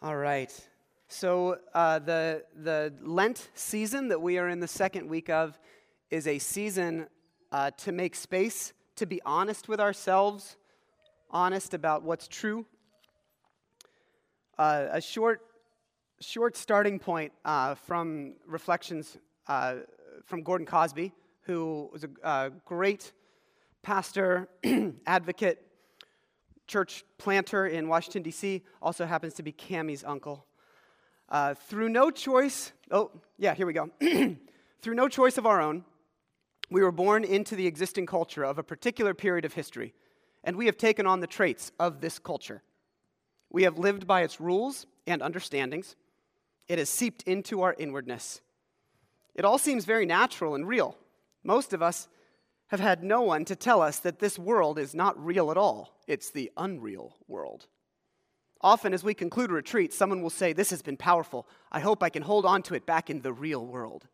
All right. So, uh, the, the Lent season that we are in the second week of is a season uh, to make space, to be honest with ourselves, honest about what's true. Uh, a short, short starting point uh, from reflections uh, from Gordon Cosby, who was a, a great pastor, advocate, church planter in Washington, D.C., also happens to be Cammie's uncle. Uh, through no choice, oh, yeah, here we go. through no choice of our own, we were born into the existing culture of a particular period of history, and we have taken on the traits of this culture. We have lived by its rules and understandings. It has seeped into our inwardness. It all seems very natural and real. Most of us have had no one to tell us that this world is not real at all. It's the unreal world. Often, as we conclude a retreat, someone will say, This has been powerful. I hope I can hold on to it back in the real world.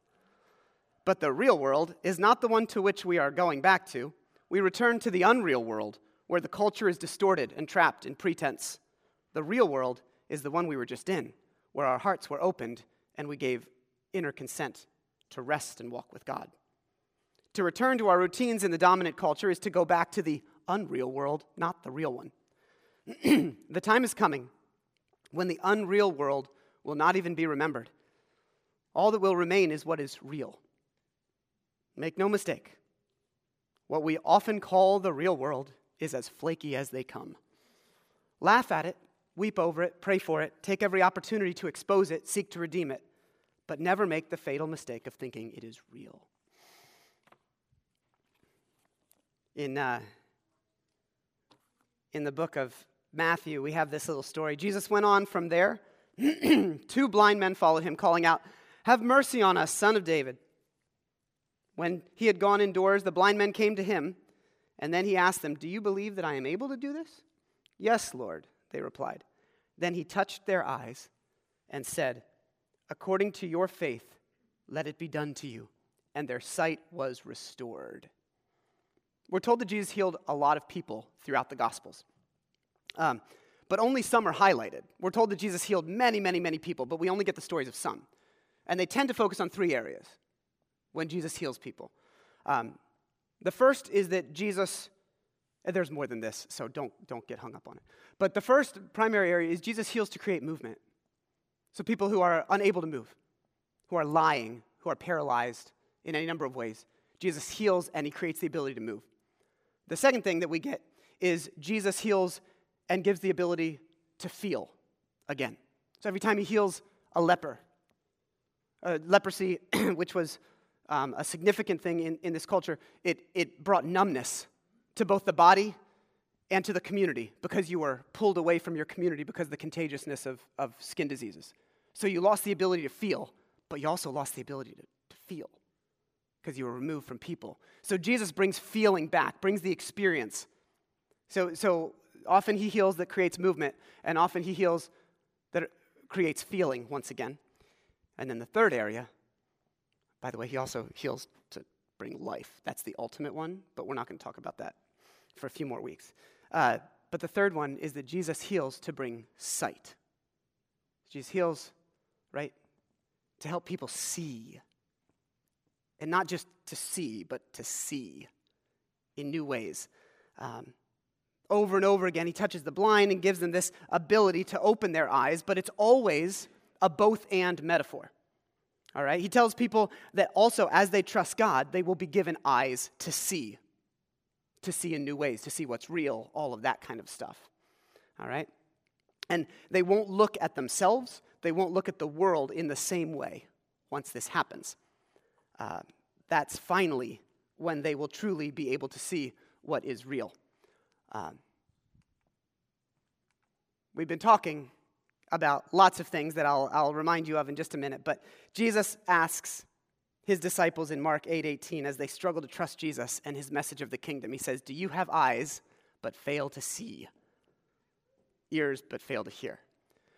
But the real world is not the one to which we are going back to. We return to the unreal world, where the culture is distorted and trapped in pretense. The real world is the one we were just in, where our hearts were opened and we gave inner consent to rest and walk with God. To return to our routines in the dominant culture is to go back to the unreal world, not the real one. the time is coming when the unreal world will not even be remembered. All that will remain is what is real. Make no mistake, what we often call the real world is as flaky as they come. Laugh at it, weep over it, pray for it, take every opportunity to expose it, seek to redeem it, but never make the fatal mistake of thinking it is real. in, uh, in the book of Matthew, we have this little story. Jesus went on from there. Two blind men followed him, calling out, Have mercy on us, son of David. When he had gone indoors, the blind men came to him, and then he asked them, Do you believe that I am able to do this? Yes, Lord, they replied. Then he touched their eyes and said, According to your faith, let it be done to you. And their sight was restored. We're told that Jesus healed a lot of people throughout the Gospels, um, but only some are highlighted. We're told that Jesus healed many, many, many people, but we only get the stories of some. And they tend to focus on three areas when Jesus heals people. Um, the first is that Jesus, there's more than this, so don't, don't get hung up on it. But the first primary area is Jesus heals to create movement. So people who are unable to move, who are lying, who are paralyzed in any number of ways, Jesus heals and he creates the ability to move. The second thing that we get is Jesus heals and gives the ability to feel again. So every time he heals a leper, uh, leprosy, which was um, a significant thing in, in this culture, it, it brought numbness to both the body and to the community because you were pulled away from your community because of the contagiousness of, of skin diseases. So you lost the ability to feel, but you also lost the ability to, to feel because you were removed from people. So Jesus brings feeling back, brings the experience. So, so often he heals that creates movement, and often he heals that creates feeling once again. And then the third area, by the way, he also heals to bring life. That's the ultimate one, but we're not going to talk about that for a few more weeks. Uh, but the third one is that Jesus heals to bring sight. Jesus heals, right, to help people see and not just to see, but to see in new ways. Um, over and over again, he touches the blind and gives them this ability to open their eyes, but it's always a both and metaphor. All right? He tells people that also, as they trust God, they will be given eyes to see, to see in new ways, to see what's real, all of that kind of stuff. All right? And they won't look at themselves, they won't look at the world in the same way once this happens. Uh, that's finally when they will truly be able to see what is real. Um, we've been talking about lots of things that I'll, I'll remind you of in just a minute, but Jesus asks his disciples in Mark 8 18 as they struggle to trust Jesus and his message of the kingdom. He says, Do you have eyes but fail to see? Ears but fail to hear?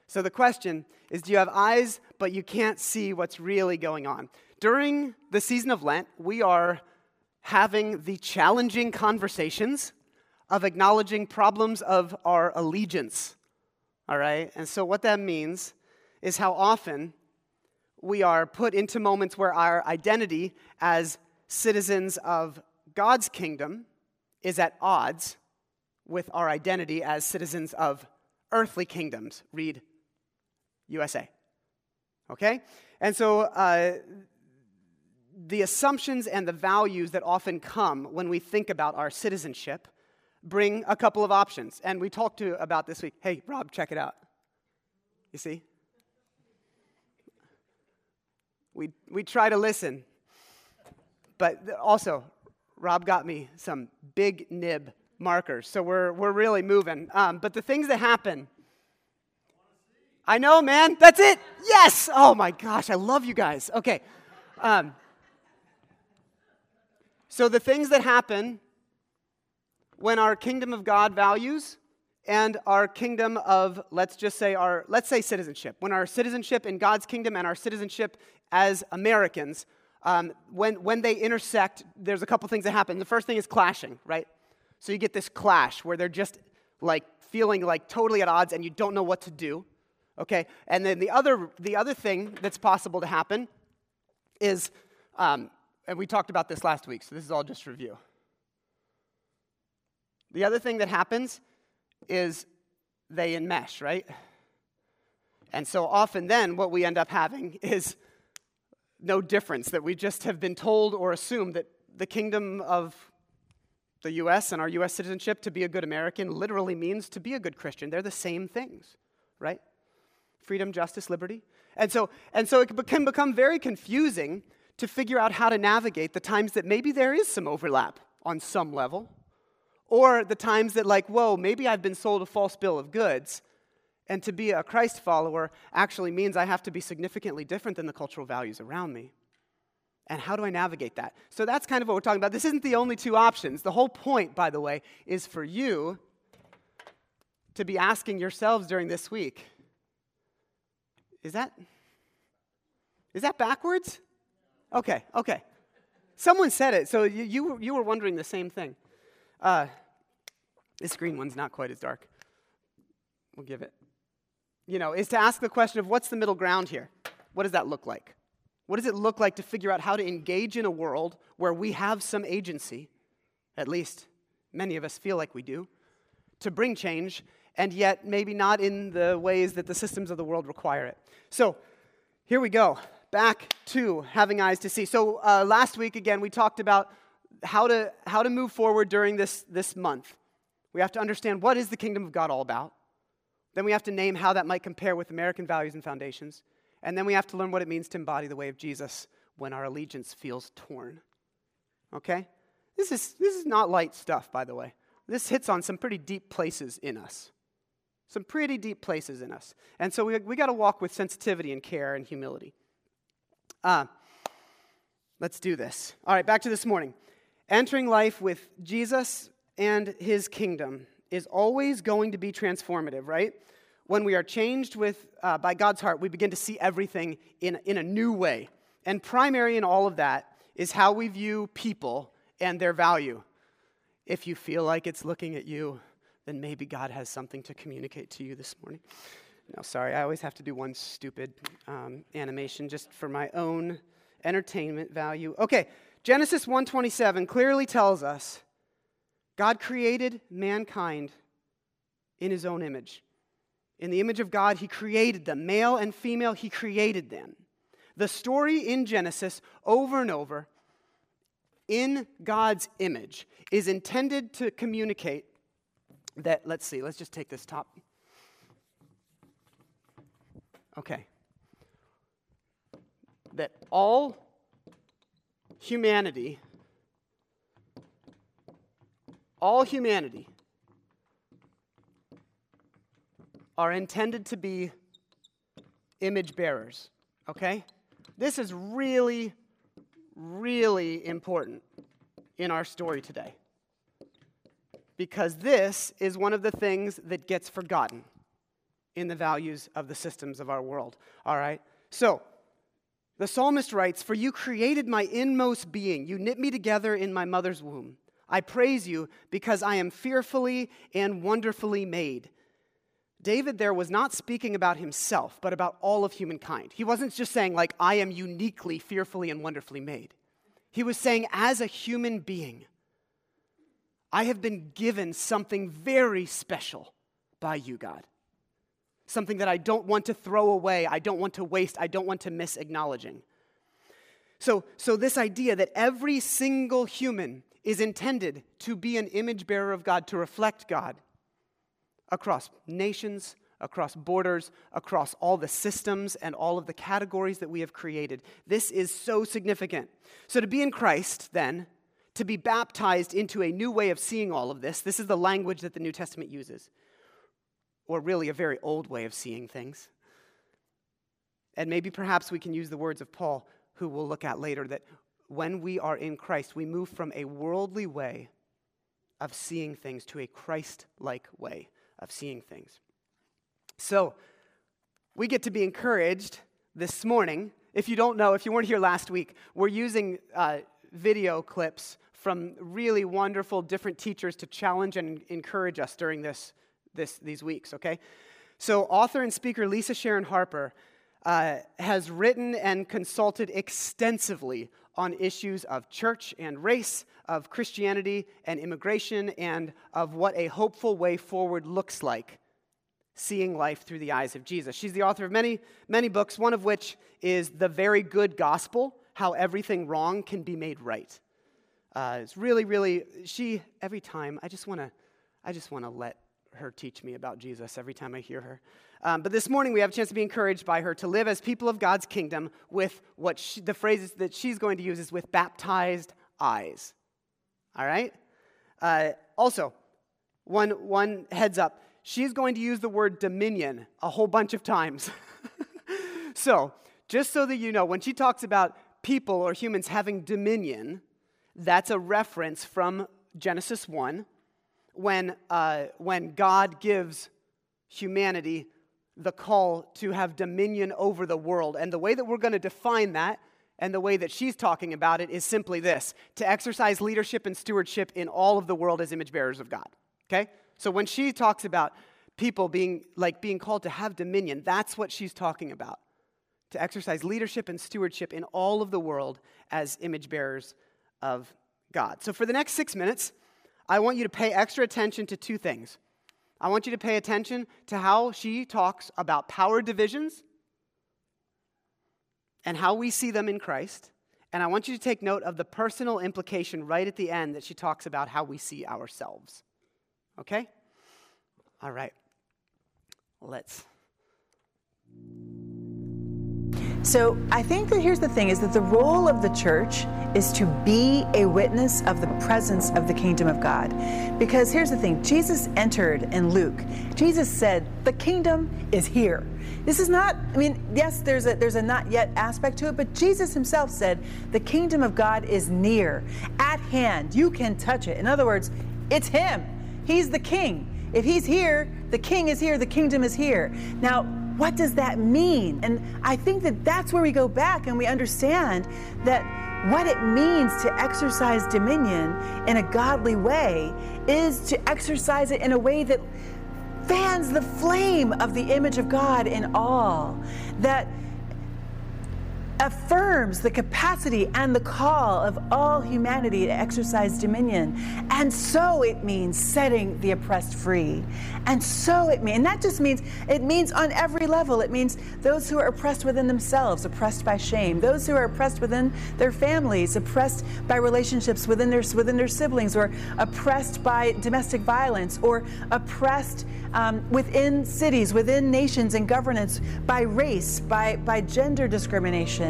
So the question is Do you have eyes but you can't see what's really going on? During the season of Lent, we are having the challenging conversations of acknowledging problems of our allegiance, All right? And so, what that means is how often we are put into moments where our identity as citizens of God's kingdom is at odds with our identity as citizens of earthly kingdoms. Read USA. Okay? And so uh, the assumptions and the values that often come when we think about our citizenship bring a couple of options. And we talked to about this week. Hey, Rob, check it out. You see? We, we try to listen. But also, Rob got me some big nib markers. So we're, we're really moving. Um, but the things that happen, I know, man. That's it. Yes. Oh my gosh, I love you guys. Okay. Um, so the things that happen when our kingdom of God values and our kingdom of let's just say our let's say citizenship when our citizenship in god's kingdom and our citizenship as americans um, when, when they intersect there's a couple things that happen the first thing is clashing right so you get this clash where they're just like feeling like totally at odds and you don't know what to do. Okay? And then the other, the other thing that's possible to happen is, um, and we talked about this last week, so this is all just review. The other thing that happens is they enmesh, right? And so often then what we end up having is no difference, that we just have been told or assumed that the kingdom of the US and our US citizenship, to be a good American, literally means to be a good Christian. They're the same things, right? Freedom, justice, liberty. And so, and so it can become very confusing to figure out how to navigate the times that maybe there is some overlap on some level, or the times that, like, whoa, maybe I've been sold a false bill of goods, and to be a Christ follower actually means I have to be significantly different than the cultural values around me. And how do I navigate that? So that's kind of what we're talking about. This isn't the only two options. The whole point, by the way, is for you to be asking yourselves during this week is that is that backwards? Okay okay. Someone said it so you, you, you were wondering the same thing. Uh, this green one's not quite as dark. We'll give it. You know is to ask the question of what's the middle ground here? What does that look like? What does it look like to figure out how to engage in a world where we have some agency, at least many of us feel like we do, to bring change, and yet maybe not in the ways that the systems of the world require it? So here we go, back to having eyes to see. So uh, last week, again, we talked about how to, how to move forward during this, this month. We have to understand what is the kingdom of God all about. Then we have to name how that might compare with American values and foundations. And then we have to learn what it means to embody the way of Jesus when our allegiance feels torn. Okay? This is, this is not light stuff, by the way. This hits on some pretty deep places in us. Some pretty deep places in us. And so we, we got to walk with sensitivity and care and humility. Uh, let's do this. All right, back to this morning. Entering life with Jesus and his kingdom is always going to be transformative, right? when we are changed with, uh, by God's heart, we begin to see everything in, in a new way. And primary in all of that is how we view people and their value. If you feel like it's looking at you, then maybe God has something to communicate to you this morning. No, sorry, I always have to do one stupid um, animation just for my own entertainment value. Okay, Genesis 1:27 clearly tells us God created mankind in his own image. In the image of God, He created them. Male and female, He created them. The story in Genesis, over and over, in God's image, is intended to communicate that, let's see, let's just take this top. Okay. That all humanity, all humanity are intended to be image bearers, okay? This is really, really important in our story today. Because this is one of the things that gets forgotten in the values of the systems of our world, all right? So, the psalmist writes, For you created my inmost being, you knit me together in my mother's womb. I praise you because I am fearfully and wonderfully made. David there was not speaking about himself, but about all of humankind. He wasn't just saying, like, I am uniquely, fearfully, and wonderfully made. He was saying, as a human being, I have been given something very special by you, God. Something that I don't want to throw away, I don't want to waste, I don't want to miss acknowledging. So, so this idea that every single human is intended to be an image bearer of God, to reflect God across nations, across borders, across all the systems and all of the categories that we have created. This is so significant. So, to be in Christ, then, to be baptized into a new way of seeing all of this, this is the language that the New Testament uses, or really a very old way of seeing things. And maybe perhaps we can use the words of Paul, who we'll look at later, that when we are in Christ, we move from a worldly way of seeing things to a Christ like way of seeing things. So, we get to be encouraged this morning. If you don't know, if you weren't here last week, we're using uh, video clips from really wonderful different teachers to challenge and encourage us during this, this, these weeks, okay? So, author and speaker Lisa Sharon Harper uh, has written and consulted extensively on issues of church and race, of Christianity and immigration, and of what a hopeful way forward looks like, seeing life through the eyes of Jesus. She's the author of many, many books, one of which is The Very Good Gospel How Everything Wrong Can Be Made Right. Uh, it's really, really, she, every time, I just want to, I just want to let her teach me about Jesus every time I hear her. Um, but this morning we have a chance to be encouraged by her to live as people of God's kingdom with what she, the phrases that she's going to use is with baptized eyes. All right? Uh, also, one, one heads up she's going to use the word dominion a whole bunch of times. so, just so that you know, when she talks about people or humans having dominion, that's a reference from Genesis 1 when, uh, when God gives humanity the call to have dominion over the world. And the way that we're going to define that and the way that she's talking about it is simply this to exercise leadership and stewardship in all of the world as image bearers of God. Okay? So when she talks about people being like being called to have dominion, that's what she's talking about. To exercise leadership and stewardship in all of the world as image bearers of God. So for the next six minutes, I want you to pay extra attention to two things. I want you to pay attention to how she talks about power divisions and how we see them in Christ. And I want you to take note of the personal implication right at the end that she talks about how we see ourselves. Okay? All right. Let's so I think that here's the thing is that the role of the church is to be a witness of the presence of the kingdom of God. Because here's the thing, Jesus entered in Luke. Jesus said, "The kingdom is here." This is not I mean, yes, there's a there's a not yet aspect to it, but Jesus himself said, "The kingdom of God is near, at hand. You can touch it." In other words, it's him. He's the king. If he's here, the king is here, the kingdom is here. Now, what does that mean? And I think that that's where we go back and we understand that what it means to exercise dominion in a godly way is to exercise it in a way that fans the flame of the image of God in all. That affirms the capacity and the call of all humanity to exercise dominion. And so it means setting the oppressed free. And so it means, and that just means, it means on every level. It means those who are oppressed within themselves, oppressed by shame, those who are oppressed within their families, oppressed by relationships within their, within their siblings, or oppressed by domestic violence, or oppressed um, within cities, within nations and governance by race, by, by gender discrimination,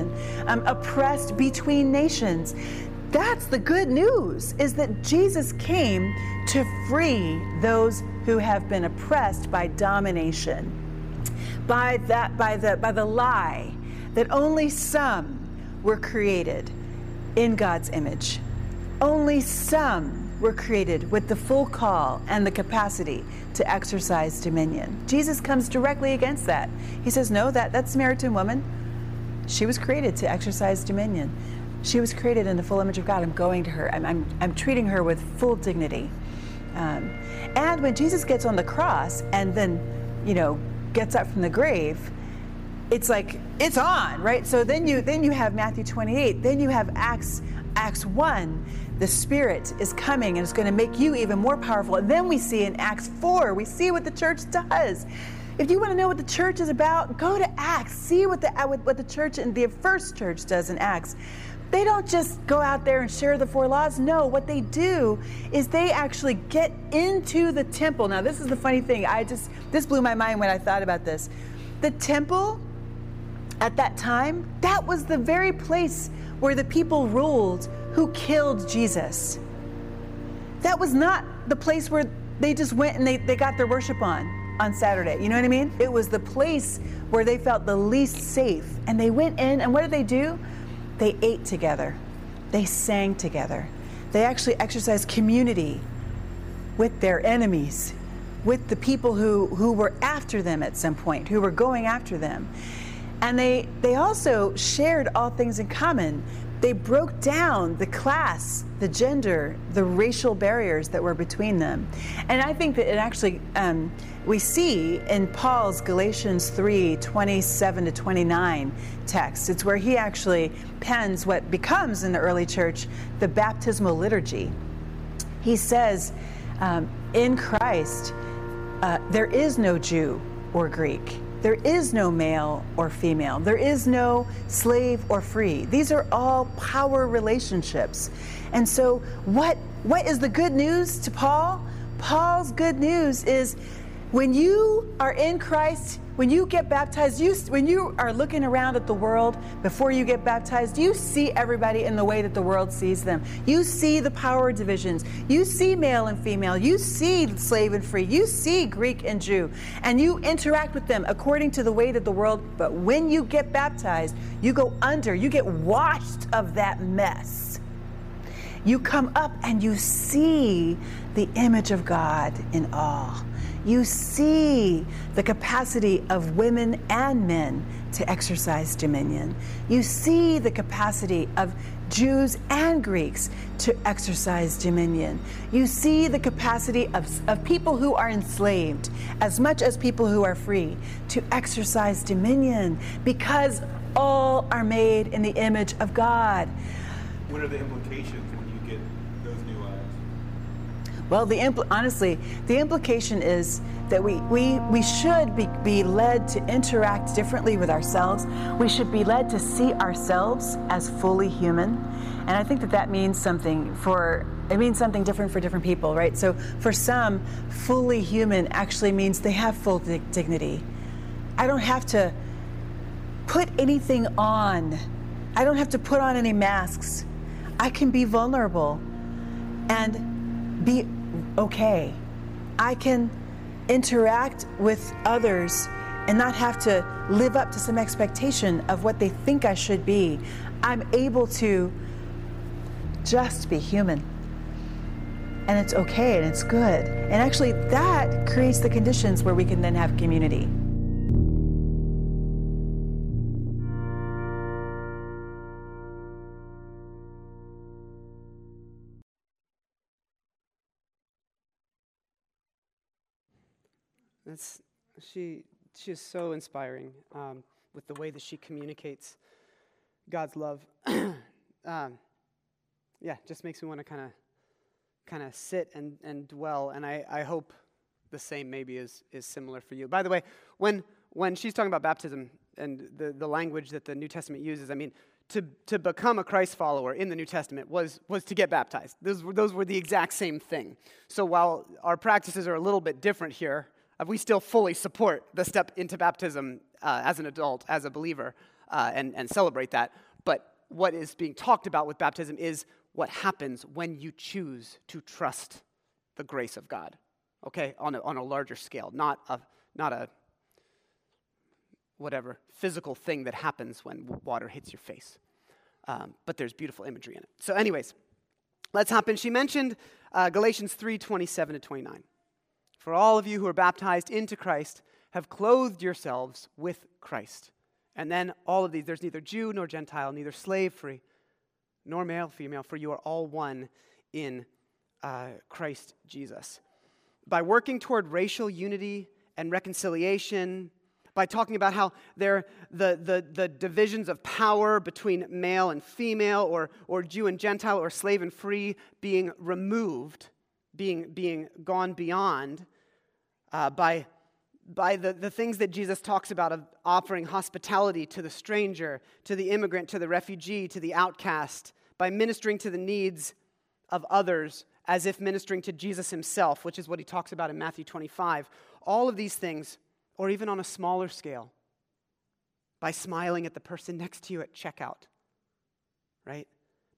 um, oppressed between nations. That's the good news is that Jesus came to free those who have been oppressed by domination, by that by the by the lie that only some were created in God's image. Only some were created with the full call and the capacity to exercise dominion. Jesus comes directly against that. He says, No, that, that Samaritan woman, she was created to exercise dominion. She was created in the full image of God. I'm going to her, I'm, I'm, I'm treating her with full dignity. Um, and when Jesus gets on the cross and then you know, gets up from the grave, it's like it's on, right? So then you then you have Matthew 28, then you have Acts Acts 1, the Spirit is coming and it's going to make you even more powerful. And then we see in Acts 4, we see what the church does. If you want to know what the church is about, go to Acts. See what the uh, what the church and the first church does in Acts. They don't just go out there and share the four laws. No, what they do is they actually get into the temple. Now, this is the funny thing. I just this blew my mind when I thought about this. The temple at that time, that was the very place where the people ruled who killed Jesus. That was not the place where they just went and they, they got their worship on on Saturday. You know what I mean? It was the place where they felt the least safe. And they went in, and what did they do? They ate together, they sang together, they actually exercised community with their enemies, with the people who, who were after them at some point, who were going after them. And they, they also shared all things in common. They broke down the class, the gender, the racial barriers that were between them. And I think that it actually, um, we see in Paul's Galatians 3 27 to 29 text, it's where he actually pens what becomes in the early church the baptismal liturgy. He says, um, in Christ, uh, there is no Jew or Greek there is no male or female. There is no slave or free. These are all power relationships. And so, what, what is the good news to Paul? Paul's good news is when you are in Christ, when you get baptized, you, when you are looking around at the world before you get baptized, you see everybody in the way that the world sees them. You see the power divisions. You see male and female. You see slave and free. You see Greek and Jew. And you interact with them according to the way that the world, but when you get baptized, you go under, you get washed of that mess. You come up and you see the image of God in all you see the capacity of women and men to exercise dominion. You see the capacity of Jews and Greeks to exercise dominion. You see the capacity of, of people who are enslaved, as much as people who are free, to exercise dominion because all are made in the image of God. What are the implications well, the impl- honestly, the implication is that we, we, we should be, be led to interact differently with ourselves. We should be led to see ourselves as fully human. And I think that that means something for, it means something different for different people, right? So for some, fully human actually means they have full di- dignity. I don't have to put anything on, I don't have to put on any masks. I can be vulnerable and be okay. I can interact with others and not have to live up to some expectation of what they think I should be. I'm able to just be human. And it's okay and it's good. And actually, that creates the conditions where we can then have community. That's, she, she is so inspiring um, with the way that she communicates God's love. um, yeah, just makes me want to kind of kind of sit and, and dwell. And I, I hope the same maybe is, is similar for you. By the way, when, when she's talking about baptism and the, the language that the New Testament uses, I mean, to, to become a Christ follower in the New Testament was, was to get baptized. Those were, those were the exact same thing. So while our practices are a little bit different here, we still fully support the step into baptism uh, as an adult, as a believer, uh, and, and celebrate that. But what is being talked about with baptism is what happens when you choose to trust the grace of God, okay, on a, on a larger scale, not a, not a whatever physical thing that happens when water hits your face. Um, but there's beautiful imagery in it. So, anyways, let's hop in. She mentioned uh, Galatians 3 27 to 29. For all of you who are baptized into Christ have clothed yourselves with Christ. And then all of these there's neither Jew nor Gentile, neither slave free, nor male, female, for you are all one in uh, Christ Jesus. By working toward racial unity and reconciliation, by talking about how there, the, the, the divisions of power between male and female, or, or Jew and Gentile, or slave and free being removed, being, being gone beyond, uh, by, by the, the things that Jesus talks about of offering hospitality to the stranger, to the immigrant, to the refugee, to the outcast, by ministering to the needs of others as if ministering to Jesus himself, which is what he talks about in Matthew 25. All of these things or even on a smaller scale, by smiling at the person next to you at checkout, right?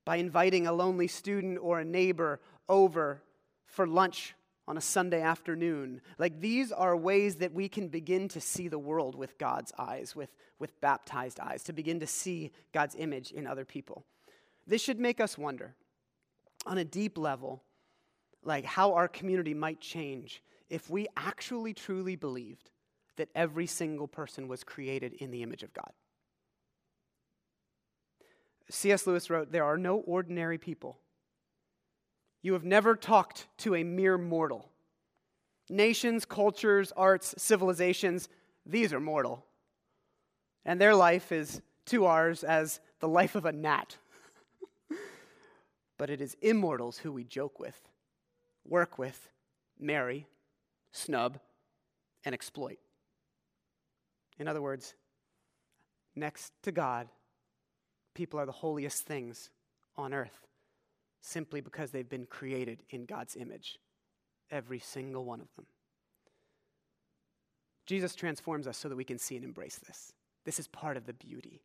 By inviting a lonely student or a neighbor over for lunch on a Sunday afternoon. Like these are ways that we can begin to see the world with God's eyes, with, with baptized eyes, to begin to see God's image in other people. This should make us wonder on a deep level, like how our community might change if we actually truly believed that every single person was created in the image of God. C.S. Lewis wrote, There are no ordinary people. You have never talked to a mere mortal. Nations, cultures, arts, civilizations, these are mortal. And their life is to ours as the life of a gnat. but it is immortals who we joke with, work with, marry, snub, and exploit. In other words, next to God, people are the holiest things on earth simply because they've been created in God's image. Every single one of them. Jesus transforms us so that we can see and embrace this. This is part of the beauty.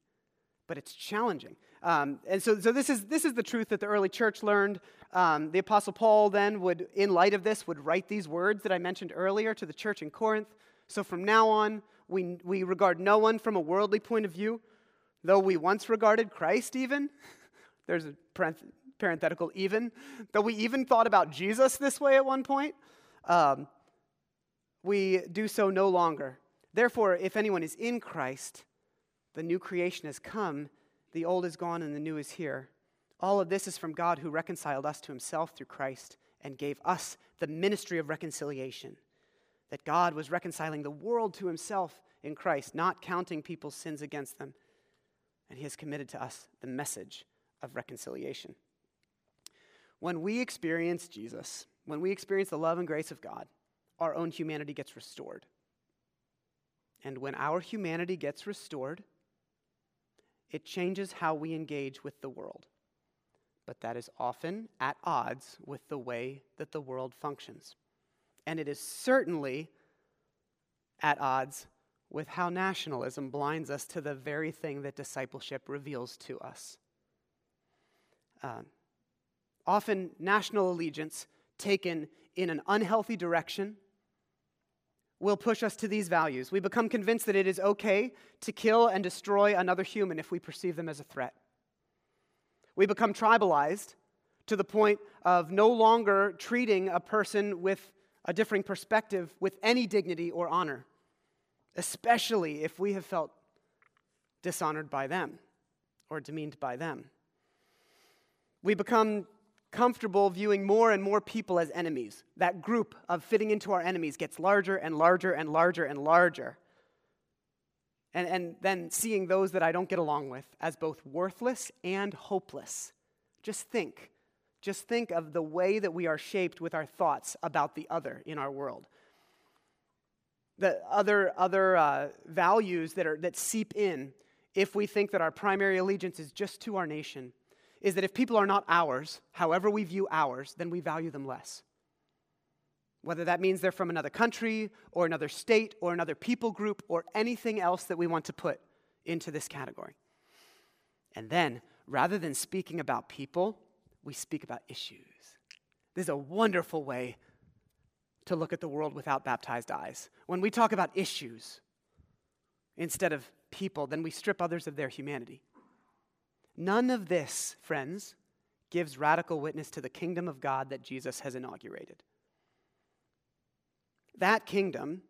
But it's challenging. Um, and so, so this, is, this is the truth that the early church learned. Um, the Apostle Paul then would, in light of this, would write these words that I mentioned earlier to the church in Corinth. So from now on, we, we regard no one from a worldly point of view, though we once regarded Christ even. There's a parenthetical even. Though we even thought about Jesus this way at one point, um, we do so no longer. Therefore, if anyone is in Christ, the new creation has come, the old is gone, and the new is here. All of this is from God who reconciled us to himself through Christ and gave us the ministry of reconciliation that God was reconciling the world to himself in Christ, not counting people's sins against them. And he has committed to us the message of reconciliation. When we experience Jesus, when we experience the love and grace of God, our own humanity gets restored. And when our humanity gets restored, it changes how we engage with the world. But that is often at odds with the way that the world functions and it is certainly at odds with how nationalism blinds us to the very thing that discipleship reveals to us. Um, often, national allegiance taken in an unhealthy direction will push us to these values. We become convinced that it is okay to kill and destroy another human if we perceive them as a threat. We become tribalized to the point of no longer treating a person with a differing perspective with any dignity or honor, especially if we have felt dishonored by them or demeaned by them. We become comfortable viewing more and more people as enemies. That group of fitting into our enemies gets larger and larger and larger and larger. And, and then seeing those that I don't get along with as both worthless and hopeless. Just think just think of the way that we are shaped with our thoughts about the other in our world. The other, other uh, values that, are, that seep in if we think that our primary allegiance is just to our nation is that if people are not ours, however we view ours, then we value them less. Whether that means they're from another country or another state or another people group or anything else that we want to put into this category. And then, rather than speaking about people, we speak about issues. This is a wonderful way to look at the world without baptized eyes. When we talk about issues instead of people, then we strip others of their humanity. None of this, friends, gives radical witness to the kingdom of God that Jesus has inaugurated. That kingdom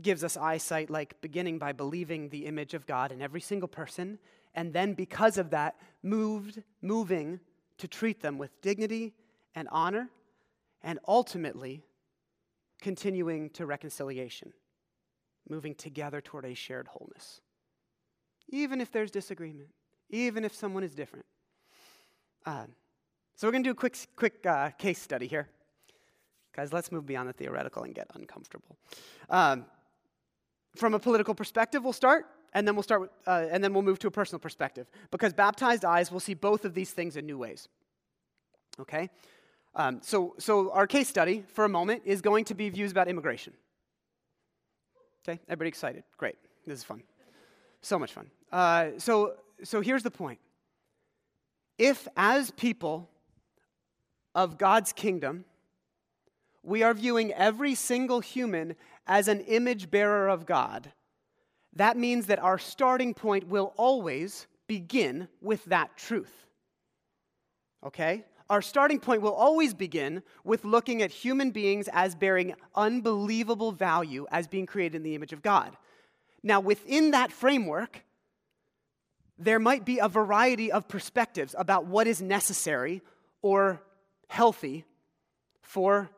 gives us eyesight like beginning by believing the image of God in every single person, and then because of that, moved, moving to treat them with dignity and honor, and ultimately continuing to reconciliation, moving together toward a shared wholeness. Even if there's disagreement, even if someone is different. Uh, so we're going to do a quick, quick uh, case study here. Guys, let's move beyond the theoretical and get uncomfortable. Um, from a political perspective, we'll start, and then we'll start, with, uh, and then we'll move to a personal perspective, because baptized eyes will see both of these things in new ways. Okay, um, so so our case study for a moment is going to be views about immigration. Okay, everybody excited? Great, this is fun, so much fun. Uh, so so here's the point: if as people of God's kingdom we are viewing every single human as an image bearer of God, that means that our starting point will always begin with that truth. Okay? Our starting point will always begin with looking at human beings as bearing unbelievable value as being created in the image of God. Now, within that framework, there might be a variety of perspectives about what is necessary or healthy for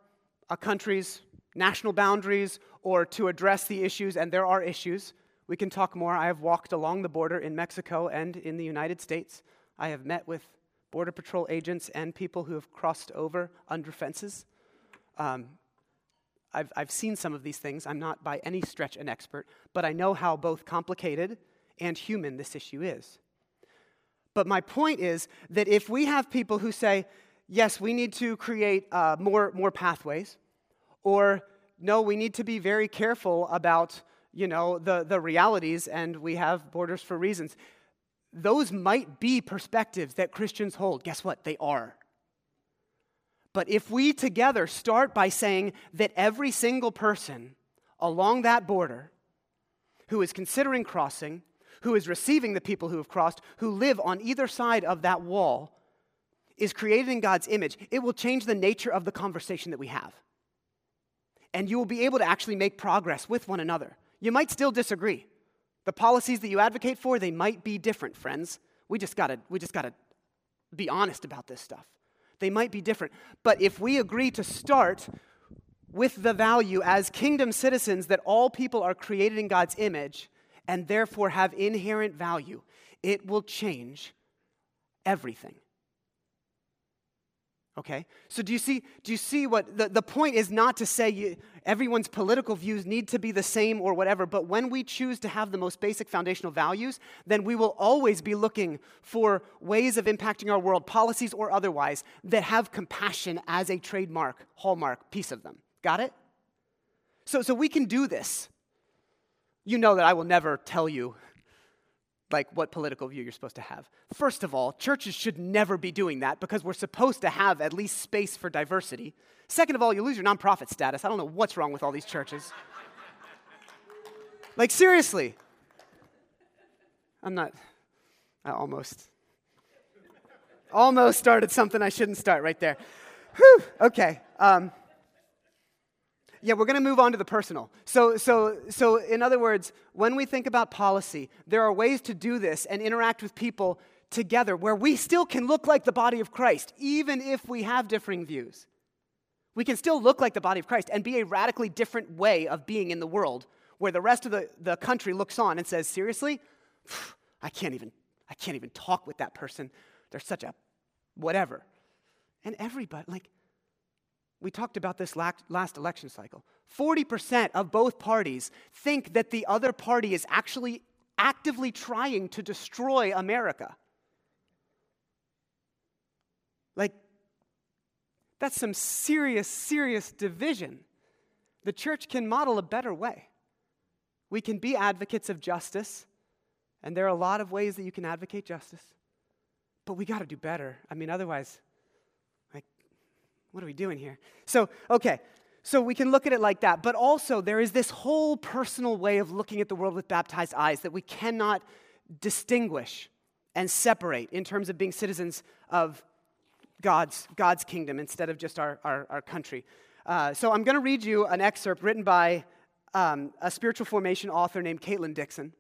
a country's national boundaries or to address the issues, and there are issues. We can talk more. I have walked along the border in Mexico and in the United States. I have met with Border Patrol agents and people who have crossed over under fences. Um, I've, I've seen some of these things. I'm not by any stretch an expert, but I know how both complicated and human this issue is. But my point is that if we have people who say, yes, we need to create uh, more, more pathways, or no, we need to be very careful about, you know, the, the realities and we have borders for reasons. Those might be perspectives that Christians hold. Guess what? They are. But if we together start by saying that every single person along that border who is considering crossing, who is receiving the people who have crossed, who live on either side of that wall, is created in God's image, it will change the nature of the conversation that we have and you will be able to actually make progress with one another. You might still disagree. The policies that you advocate for, they might be different, friends. We just gotta, we just gotta be honest about this stuff. They might be different. But if we agree to start with the value as kingdom citizens that all people are created in God's image and therefore have inherent value, it will change everything. Okay? So do you see, do you see what the, the point is not to say you, everyone's political views need to be the same or whatever, but when we choose to have the most basic foundational values, then we will always be looking for ways of impacting our world, policies or otherwise, that have compassion as a trademark, hallmark piece of them. Got it? So, so we can do this. You know that I will never tell you like what political view you're supposed to have. First of all, churches should never be doing that because we're supposed to have at least space for diversity. Second of all, you lose your nonprofit status. I don't know what's wrong with all these churches. like, seriously. I'm not, I almost, almost started something I shouldn't start right there. Whew, okay. Um, yeah, we're going to move on to the personal. So, so, so, in other words, when we think about policy, there are ways to do this and interact with people together where we still can look like the body of Christ, even if we have differing views. We can still look like the body of Christ and be a radically different way of being in the world where the rest of the, the country looks on and says, Seriously? I can't even, I can't even talk with that person. They're such a whatever. And everybody, like, we talked about this last election cycle. 40% of both parties think that the other party is actually actively trying to destroy America. Like, that's some serious, serious division. The church can model a better way. We can be advocates of justice, and there are a lot of ways that you can advocate justice, but we got to do better. I mean, otherwise, what are we doing here? So, okay, so we can look at it like that. But also, there is this whole personal way of looking at the world with baptized eyes that we cannot distinguish and separate in terms of being citizens of God's, God's kingdom instead of just our, our, our country. Uh, so I'm going to read you an excerpt written by um, a spiritual formation author named Caitlin Dixon.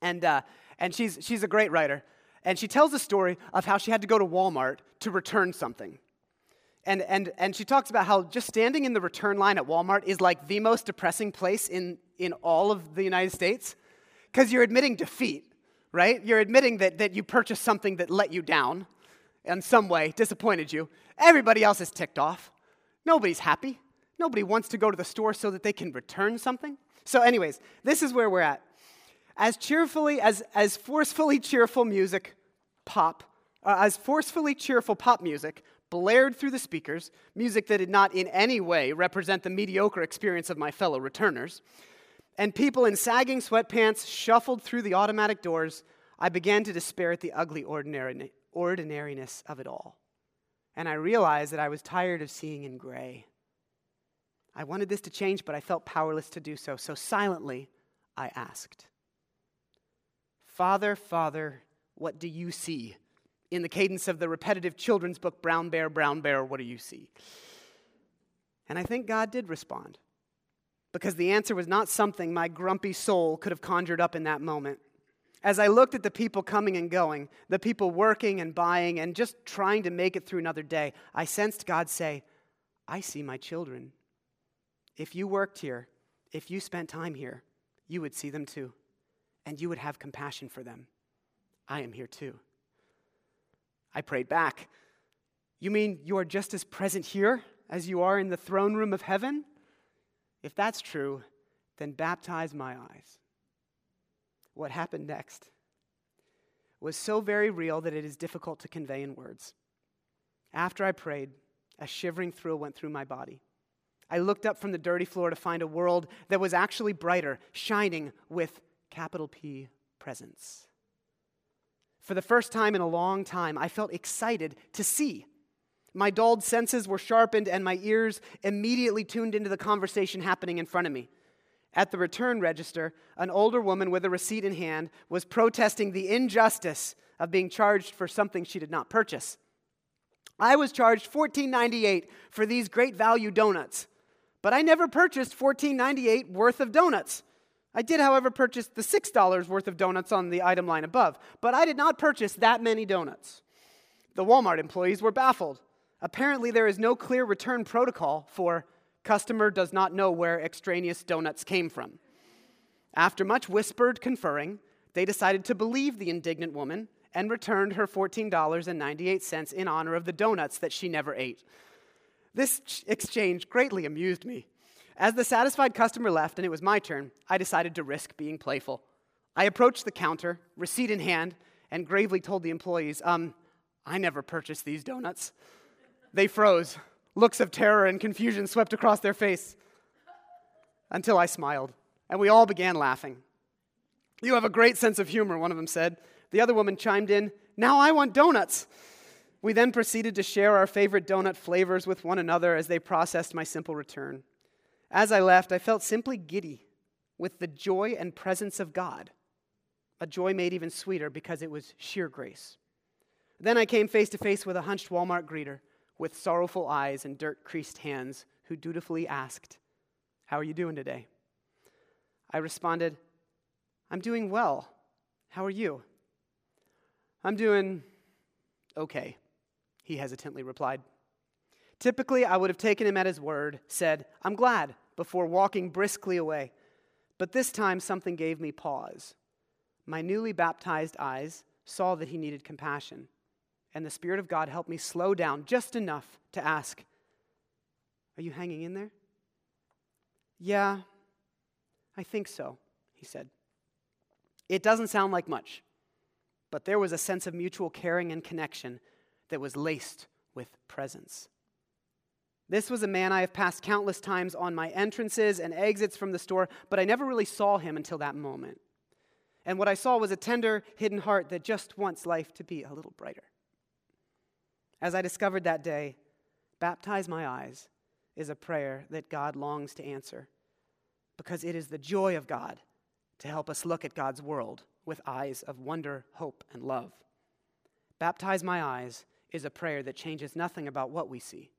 And, uh, and she's, she's a great writer. And she tells the story of how she had to go to Walmart to return something. And, and, and she talks about how just standing in the return line at Walmart is like the most depressing place in, in all of the United States because you're admitting defeat, right? You're admitting that, that you purchased something that let you down in some way, disappointed you. Everybody else is ticked off. Nobody's happy. Nobody wants to go to the store so that they can return something. So, anyways, this is where we're at. As cheerfully, as, as forcefully cheerful music, pop, uh, as forcefully cheerful pop music blared through the speakers, music that did not in any way represent the mediocre experience of my fellow returners, and people in sagging sweatpants shuffled through the automatic doors, I began to despair at the ugly ordinariness of it all. And I realized that I was tired of seeing in gray. I wanted this to change, but I felt powerless to do so. So silently, I asked, Father, Father, what do you see? In the cadence of the repetitive children's book, Brown Bear, Brown Bear, what do you see? And I think God did respond because the answer was not something my grumpy soul could have conjured up in that moment. As I looked at the people coming and going, the people working and buying and just trying to make it through another day, I sensed God say, I see my children. If you worked here, if you spent time here, you would see them too, and you would have compassion for them. I am here too. I prayed back, You mean you are just as present here as you are in the throne room of heaven? If that's true, then baptize my eyes. What happened next was so very real that it is difficult to convey in words. After I prayed, a shivering thrill went through my body. I looked up from the dirty floor to find a world that was actually brighter, shining with capital P presence. For the first time in a long time, I felt excited to see. My dulled senses were sharpened, and my ears immediately tuned into the conversation happening in front of me. At the return register, an older woman with a receipt in hand was protesting the injustice of being charged for something she did not purchase. I was charged $14.98 for these great value donuts. But I never purchased $14.98 worth of donuts. I did, however, purchase the $6 worth of donuts on the item line above, but I did not purchase that many donuts. The Walmart employees were baffled. Apparently, there is no clear return protocol for customer does not know where extraneous donuts came from. After much whispered conferring, they decided to believe the indignant woman and returned her $14.98 in honor of the donuts that she never ate. This exchange greatly amused me. As the satisfied customer left and it was my turn, I decided to risk being playful. I approached the counter, receipt in hand, and gravely told the employees, um, I never purchased these donuts. They froze. Looks of terror and confusion swept across their face until I smiled, and we all began laughing. You have a great sense of humor, one of them said. The other woman chimed in, Now I want donuts. We then proceeded to share our favorite donut flavors with one another as they processed my simple return. As I left, I felt simply giddy with the joy and presence of God, a joy made even sweeter because it was sheer grace. Then I came face to face with a hunched Walmart greeter with sorrowful eyes and dirt creased hands who dutifully asked, How are you doing today? I responded, I'm doing well. How are you? I'm doing okay he hesitantly replied. Typically, I would have taken him at his word, said, I'm glad, before walking briskly away. But this time, something gave me pause. My newly baptized eyes saw that he needed compassion, and the Spirit of God helped me slow down just enough to ask, Are you hanging in there? Yeah, I think so, he said. It doesn't sound like much, but there was a sense of mutual caring and connection that was laced with presence. This was a man I have passed countless times on my entrances and exits from the store, but I never really saw him until that moment. And what I saw was a tender, hidden heart that just wants life to be a little brighter. As I discovered that day, baptize my eyes is a prayer that God longs to answer because it is the joy of God to help us look at God's world with eyes of wonder, hope, and love. Baptize my eyes is a prayer that changes nothing about what we see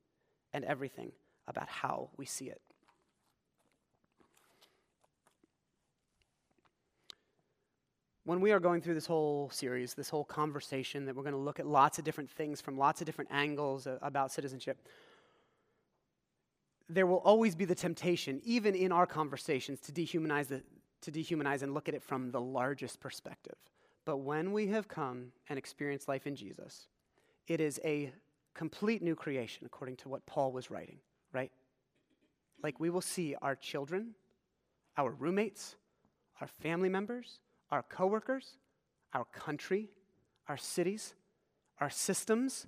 and everything about how we see it. When we are going through this whole series, this whole conversation, that we're going to look at lots of different things from lots of different angles uh, about citizenship, there will always be the temptation, even in our conversations, to dehumanize, the, to dehumanize and look at it from the largest perspective. But when we have come and experienced life in Jesus, it is a complete new creation, according to what Paul was writing, right? Like we will see our children, our roommates, our family members, our coworkers, our country, our cities, our systems,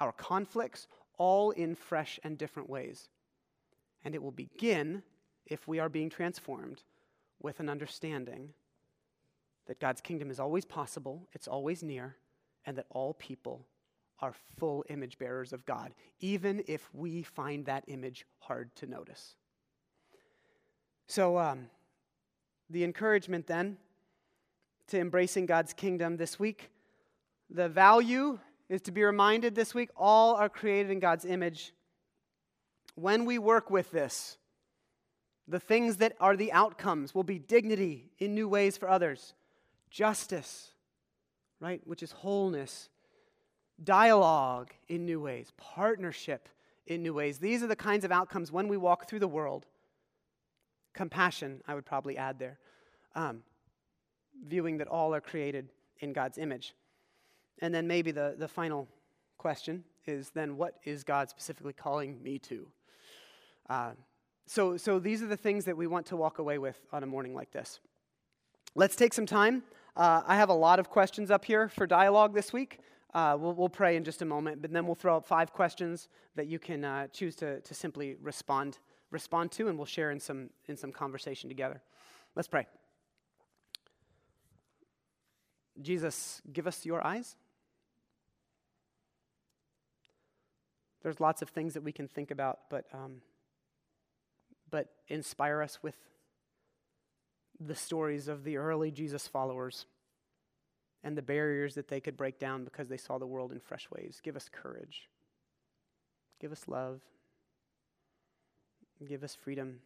our conflicts, all in fresh and different ways. And it will begin, if we are being transformed, with an understanding that God's kingdom is always possible, it's always near, and that all people are full image bearers of God, even if we find that image hard to notice. So, um, the encouragement then to embracing God's kingdom this week, the value is to be reminded this week all are created in God's image. When we work with this, the things that are the outcomes will be dignity in new ways for others, justice, right, which is wholeness, dialogue in new ways, partnership in new ways. These are the kinds of outcomes when we walk through the world. Compassion, I would probably add there. Um, viewing that all are created in God's image. And then maybe the, the final question is then what is God specifically calling me to? Uh, so, so these are the things that we want to walk away with on a morning like this. Let's take some time. Uh, I have a lot of questions up here for dialogue this week. Uh, we'll, we'll, pray in just a moment, but then we'll throw up five questions that you can uh, choose to, to simply respond, respond to, and we'll share in some, in some conversation together. Let's pray. Jesus, give us your eyes. There's lots of things that we can think about, but, um, but inspire us with the stories of the early Jesus followers and the barriers that they could break down because they saw the world in fresh ways. Give us courage. Give us love. Give us freedom.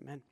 Amen.